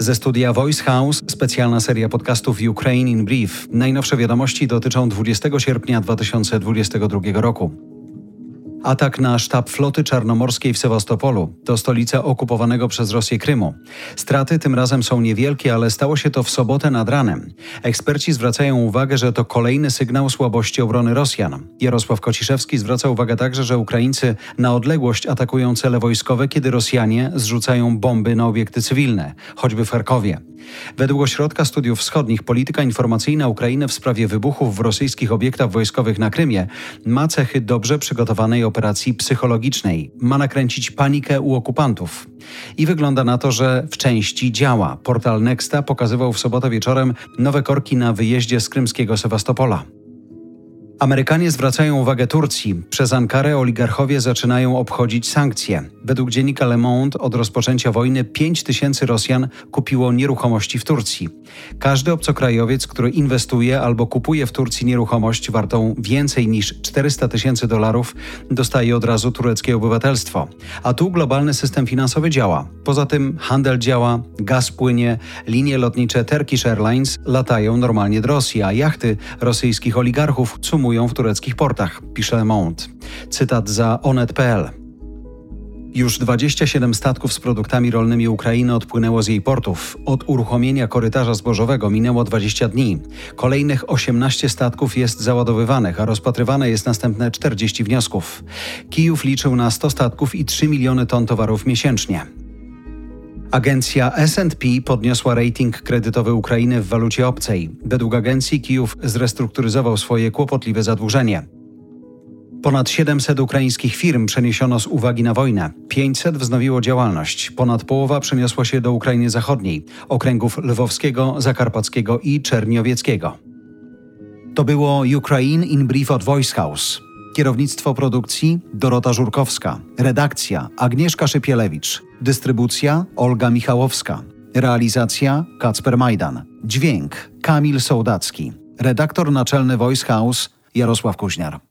Ze studia Voice House specjalna seria podcastów Ukraine in Brief. Najnowsze wiadomości dotyczą 20 sierpnia 2022 roku. Atak na sztab floty czarnomorskiej w Sewastopolu to stolica okupowanego przez Rosję Krymu. Straty tym razem są niewielkie, ale stało się to w sobotę nad ranem. Eksperci zwracają uwagę, że to kolejny sygnał słabości obrony Rosjan. Jarosław Kociszewski zwraca uwagę także, że Ukraińcy na odległość atakują cele wojskowe, kiedy Rosjanie zrzucają bomby na obiekty cywilne, choćby w Charkowie. Według Ośrodka Studiów Wschodnich polityka informacyjna Ukrainy w sprawie wybuchów w rosyjskich obiektach wojskowych na Krymie ma cechy dobrze przygotowanej operacji psychologicznej. Ma nakręcić panikę u okupantów. I wygląda na to, że w części działa. Portal Nexta pokazywał w sobotę wieczorem nowe korki na wyjeździe z krymskiego Sewastopola. Amerykanie zwracają uwagę Turcji. Przez Ankarę oligarchowie zaczynają obchodzić sankcje. Według dziennika Le Monde od rozpoczęcia wojny 5 tysięcy Rosjan kupiło nieruchomości w Turcji. Każdy obcokrajowiec, który inwestuje albo kupuje w Turcji nieruchomość wartą więcej niż 400 tysięcy dolarów, dostaje od razu tureckie obywatelstwo. A tu globalny system finansowy działa. Poza tym handel działa, gaz płynie, linie lotnicze Turkish Airlines latają normalnie do Rosji, a jachty rosyjskich oligarchów sumują w tureckich portach, pisze Le Monde. Cytat za onet.pl. Już 27 statków z produktami rolnymi Ukrainy odpłynęło z jej portów. Od uruchomienia korytarza zbożowego minęło 20 dni. Kolejnych 18 statków jest załadowywanych, a rozpatrywane jest następne 40 wniosków. Kijów liczył na 100 statków i 3 miliony ton towarów miesięcznie. Agencja S&P podniosła rating kredytowy Ukrainy w walucie obcej. Według agencji Kijów zrestrukturyzował swoje kłopotliwe zadłużenie. Ponad 700 ukraińskich firm przeniesiono z uwagi na wojnę. 500 wznowiło działalność. Ponad połowa przeniosła się do Ukrainy Zachodniej, okręgów lwowskiego, zakarpackiego i czerniowieckiego. To było Ukraine in Brief od Voice House. Kierownictwo produkcji Dorota Żurkowska. Redakcja Agnieszka Szypielewicz. Dystrybucja Olga Michałowska. Realizacja Kacper Majdan. Dźwięk Kamil Sołdacki. Redaktor naczelny Voice House Jarosław Kuźniar.